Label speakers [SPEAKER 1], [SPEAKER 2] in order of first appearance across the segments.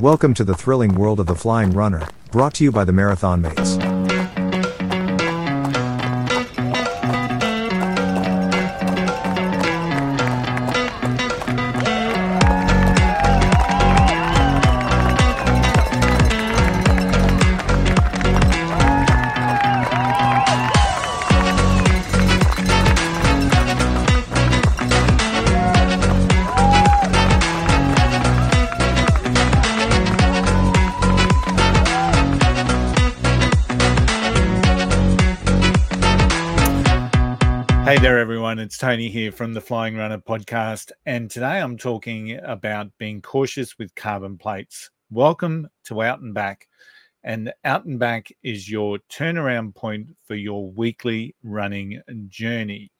[SPEAKER 1] Welcome to the thrilling world of the Flying Runr, brought to you by the Marathon Mates.
[SPEAKER 2] Everyone. It's Tony here from the Flying Runr podcast. And today I'm talking about being cautious with carbon plates. Welcome to Out and Back. And Out and Back is your turnaround point for your weekly running journey.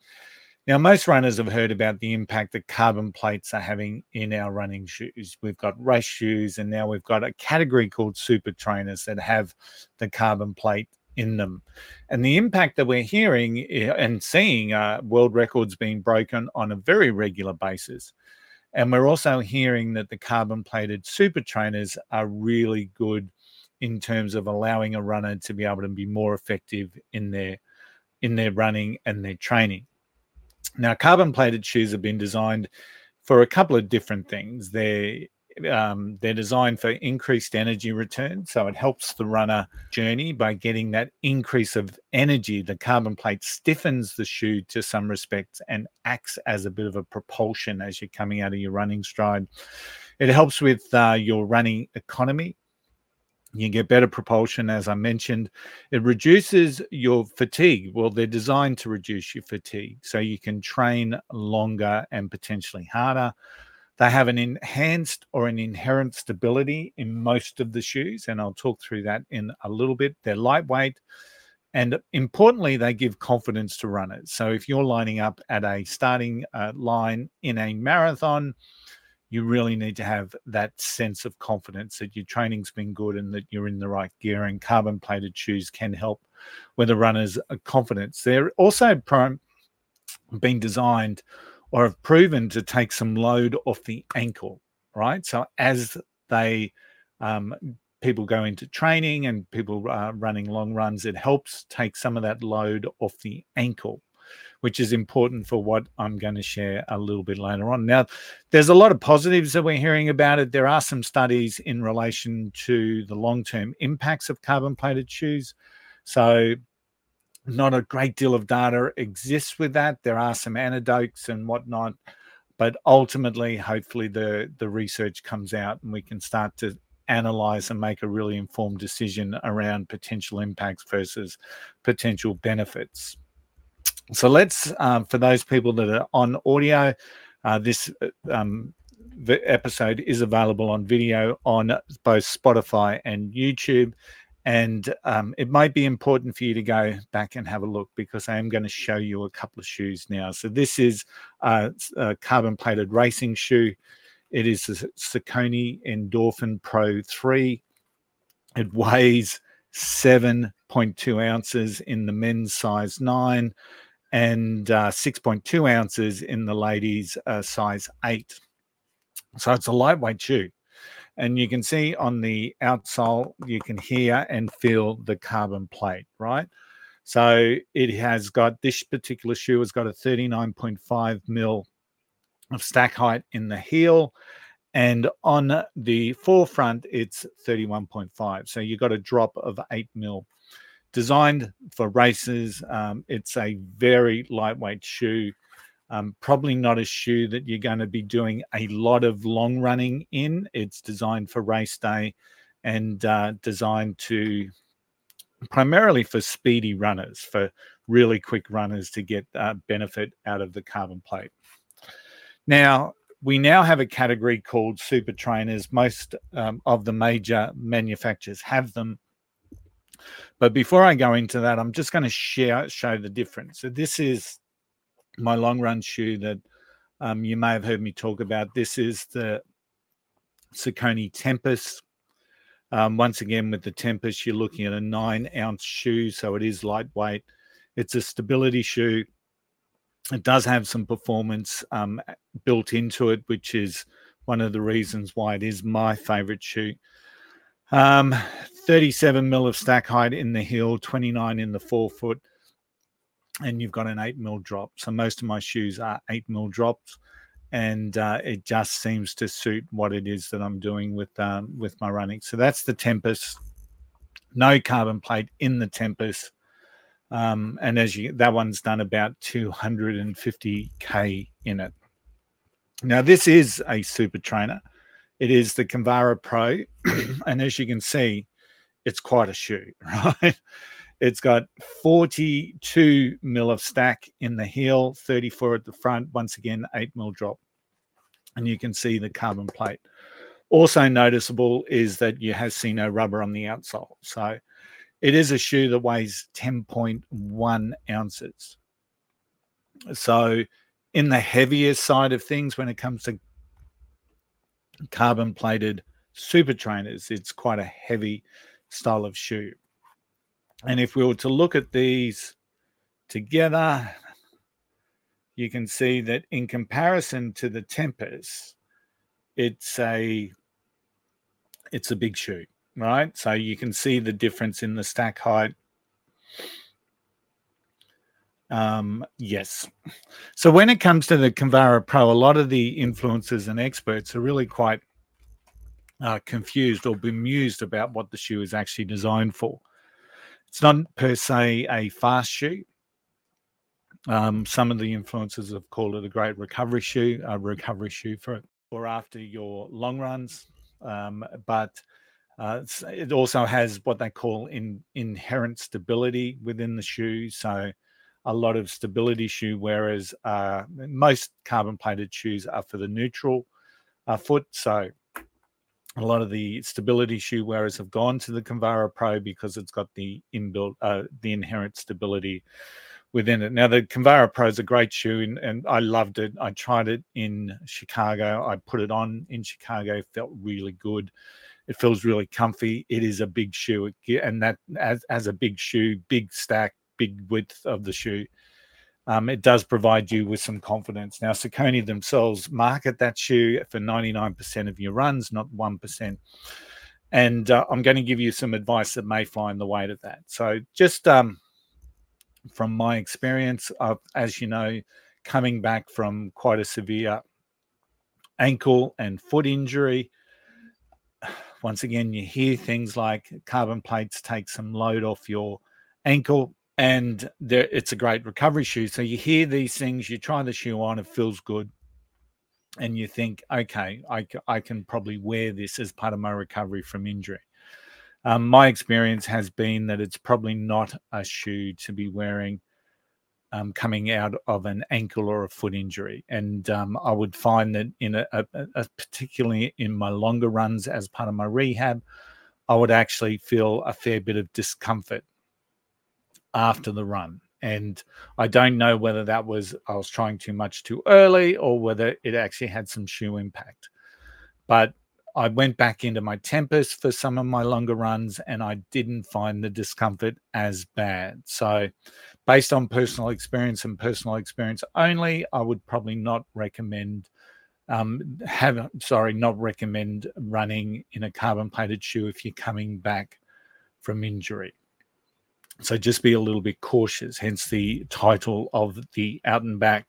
[SPEAKER 2] Now, most runners have heard about the impact that carbon plates are having in our running shoes. We've got race shoes, and now we've got a category called super trainers that have the carbon plate in them. And the impact that we're hearing eh, and seeing uh, world records being broken on a very regular basis. And we're also hearing that the carbon plated super trainers are really good in terms of allowing a runner to be able to be more effective in their in their running and their training. Now, carbon plated shoes have been designed for a couple of different things. They're um, they're designed for increased energy return. So it helps the runner journey by getting that increase of energy. The carbon plate stiffens the shoe to some respects and acts as a bit of a propulsion as you're coming out of your running stride. It helps with uh, your running economy. You get better propulsion, as I mentioned. It reduces your fatigue. Well, they're designed to reduce your fatigue so you can train longer and potentially harder. They have an enhanced or an inherent stability in most of the shoes, and I'll talk through that in a little bit. They're lightweight, and importantly, they give confidence to runners. So if you're lining up at a starting uh, line in a marathon, you really need to have that sense of confidence that your training's been good and that you're in the right gear. And carbon plated shoes can help with a runner's uh, confidence. They're also prime, being designed or have proven to take some load off the ankle, right? So as they um, people go into training and people uh, running long runs, it helps take some of that load off the ankle, which is important for what I'm going to share a little bit later on. Now, there's a lot of positives that we're hearing about it. There are some studies in relation to the long term impacts of carbon plated shoes. So, not a great deal of data exists with that. There are some anecdotes and whatnot, but ultimately, hopefully, the the research comes out and we can start to analyze and make a really informed decision around potential impacts versus potential benefits. So let's, um, for those people that are on audio, uh, this uh, um, the episode is available on video on both Spotify and YouTube and um, it might be important for you to go back and have a look because I am going to show you a couple of shoes now. So this is a, carbon plated racing shoe. It is the Saucony Endorphin Pro 3. It weighs 7.2 ounces in the men's size 9 and uh, 6.2 ounces in the ladies' uh, size 8. So it's a lightweight shoe and you can see on the outsole you can hear and feel the carbon plate right? So it has got this particular shoe has got a 39.5 mil of stack height in the heel and on the forefront it's 31.5 so you've got a drop of 8 mil. Designed for races um, it's a very lightweight shoe um, probably not a shoe that you're going to be doing a lot of long running in. It's designed for race day and uh, designed to primarily for speedy runners, for really quick runners to get uh, benefit out of the carbon plate. Now, we now have a category called super trainers. Most um, of the major manufacturers have them. But before I go into that, I'm just going to share show the difference. So this is my long run shoe that um, you may have heard me talk about. This is the Saucony Tempest. Um, once again, with the Tempest, you're looking at a nine ounce shoe, so it is lightweight. It's a stability shoe. It does have some performance um, built into it, which is one of the reasons why it is my favorite shoe. Um, 37 mil of stack height in the heel, 29 in the forefoot, and you've got an 8 mil drop. So most of my shoes are 8 mil drops, and uh, it just seems to suit what it is that I'm doing with um, with my running. So that's the Tempest, No carbon plate in the Tempest, Um, and as you that one's done about 250k in it. Now this is a super trainer. It is the Kinvara Pro, and as you can see, it's quite a shoe, right? It's got 42 mil of stack in the heel, 34 at the front. Once again, 8 mil drop. And you can see the carbon plate. Also noticeable is that you have seen no rubber on the outsole. So it is a shoe that weighs 10.1 ounces. So in the heavier side of things, when it comes to carbon plated super trainers, it's quite a heavy style of shoe. And if we were to look at these together, you can see that in comparison to the Tempest, it's a it's a big shoe, right? So you can see the difference in the stack height. Um, yes. So when it comes to the Kinvara Pro, a lot of the influencers and experts are really quite uh, confused or bemused about what the shoe is actually designed for. It's not per se a fast shoe. Um, some of the influencers have called it a great recovery shoe, a recovery shoe for or after your long runs. Um, but uh, it also has what they call in, inherent stability within the shoe. So a lot of stability shoe, whereas uh, most carbon plated shoes are for the neutral uh, foot. So a lot of the stability shoe wearers have gone to the Kinvara Pro because it's got the inbuilt, uh, the inherent stability within it. Now, the Kinvara Pro is a great shoe, and, and, I loved it. I tried it in Chicago. I put it on in Chicago. Felt really good. It feels really comfy. It is a big shoe, and that as as a big shoe, big stack, big width of the shoe um, it does provide you with some confidence. Now, Saucony themselves market that shoe for 99% of your runs, not 1%. And uh, I'm going to give you some advice that may find the way to that. So, just um, from my experience, of, as you know, coming back from quite a severe ankle and foot injury, once again, you hear things like carbon plates take some load off your ankle and there, it's a great recovery shoe. So you hear these things, you try the shoe on, it feels good, and you think, okay, I, I can probably wear this as part of my recovery from injury. Um, my experience has been that it's probably not a shoe to be wearing um, coming out of an ankle or a foot injury. And um, I would find that in a, a, a, particularly in my longer runs as part of my rehab, I would actually feel a fair bit of discomfort after the run. And I don't know whether that was I was trying too much too early or whether it actually had some shoe impact. But I went back into my tempest for some of my longer runs and I didn't find the discomfort as bad. So, based on personal experience and personal experience only, I would probably not recommend um, have sorry, not recommend running in a carbon plated shoe if you're coming back from injury. So just be a little bit cautious, hence the title of the out and back.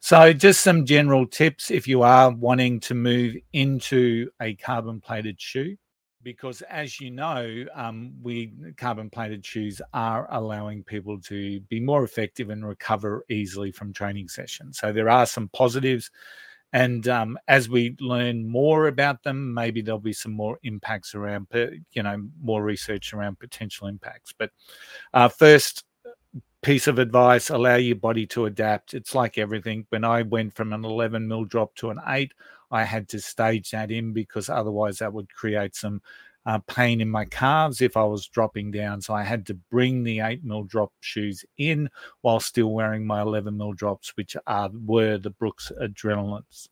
[SPEAKER 2] So, just some general tips if you are wanting to move into a carbon plated shoe, because as you know, um, we carbon plated shoes are allowing people to be more effective and recover easily from training sessions. So, there are some positives and um, as we learn more about them, maybe there'll be some more impacts around, you know, more research around potential impacts. But uh, first piece of advice: allow your body to adapt. It's like everything. When I went from an 11 mil drop to an eight, I had to stage that in because otherwise that would create some uh, pain in my calves if I was dropping down. So I had to bring the eight mil drop shoes in while still wearing my 11 mil drops, which are were the Brooks Adrenalines.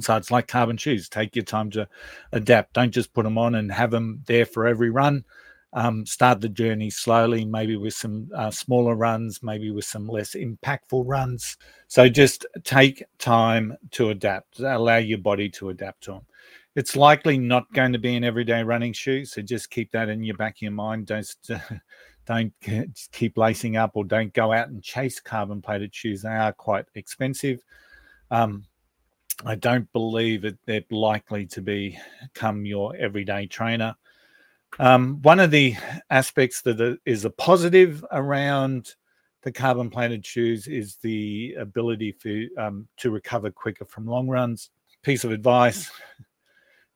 [SPEAKER 2] So it's like carbon shoes. Take your time to adapt. Don't just put them on and have them there for every run. um, start the journey slowly, maybe with some uh, smaller runs, maybe with some less impactful runs. So just take time to adapt, allow your body to adapt to them. It's likely not going to be an everyday running shoe, so just keep that in your back of your mind. Don't don't keep lacing up or don't go out and chase carbon plated shoes. They are quite expensive. Um, I don't believe that they're likely to become your everyday trainer. Um, one of the aspects that is a positive around the carbon plated shoes is the ability for um, to recover quicker from long runs. Piece of advice: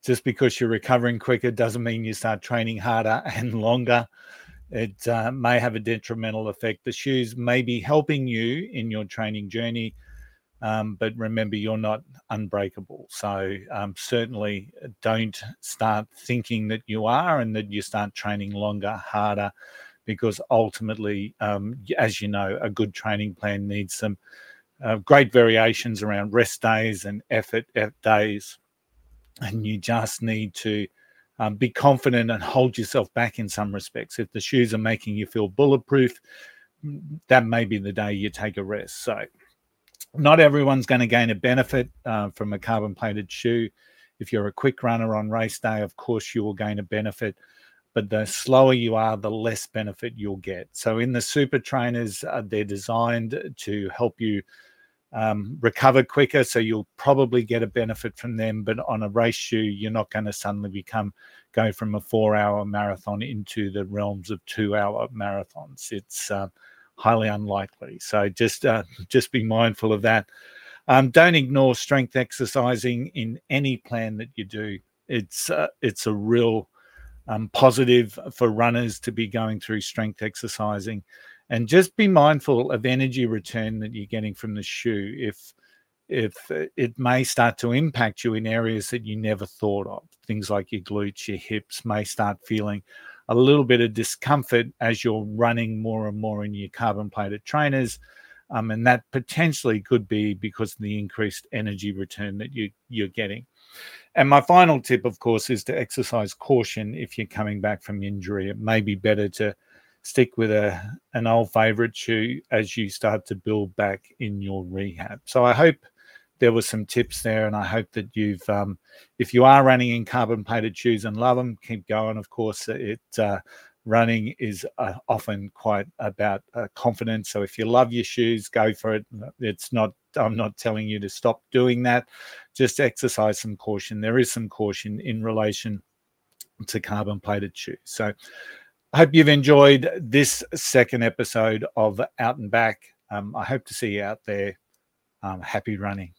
[SPEAKER 2] just because you're recovering quicker doesn't mean you start training harder and longer. It uh, may have a detrimental effect. The shoes may be helping you in your training journey, um, but remember, you're not unbreakable. So um, certainly don't start thinking that you are and that you start training longer, harder, because ultimately, um, as you know, a good training plan needs some uh, great variations around rest days and effort days. And you just need to um, be confident and hold yourself back in some respects. If the shoes are making you feel bulletproof, that may be the day you take a rest. So not everyone's going to gain a benefit uh, from a carbon plated shoe. If you're a quick runner on race day, of course, you will gain a benefit. But the slower you are, the less benefit you'll get. So, in the super trainers, uh, they're designed to help you um, recover quicker. So, you'll probably get a benefit from them. But on a race shoe, you're not going to suddenly become go from a four hour marathon into the realms of two hour marathons. It's uh, highly unlikely. So just uh, just be mindful of that. Um, don't ignore strength exercising in any plan that you do. It's uh, it's a real um, positive for runners to be going through strength exercising, and just be mindful of energy return that you're getting from the shoe. If if uh, it may start to impact you in areas that you never thought of, things like your glutes, your hips may start feeling a little bit of discomfort as you're running more and more in your carbon plated trainers. Um, and that potentially could be because of the increased energy return that you, you're getting. And my final tip, of course, is to exercise caution if you're coming back from injury. It may be better to stick with a an old favorite shoe as you start to build back in your rehab. So I hope there were some tips there, and I hope that you've, um, if you are running in carbon plated shoes and love them, keep going. Of course, it uh, running is uh, often quite about uh, confidence. So if you love your shoes, go for it. It's not. I'm not telling you to stop doing that. Just exercise some caution. There is some caution in relation to carbon plated shoes. So I hope you've enjoyed this second episode of Out and Back. Um, I hope to see you out there. Um, happy running.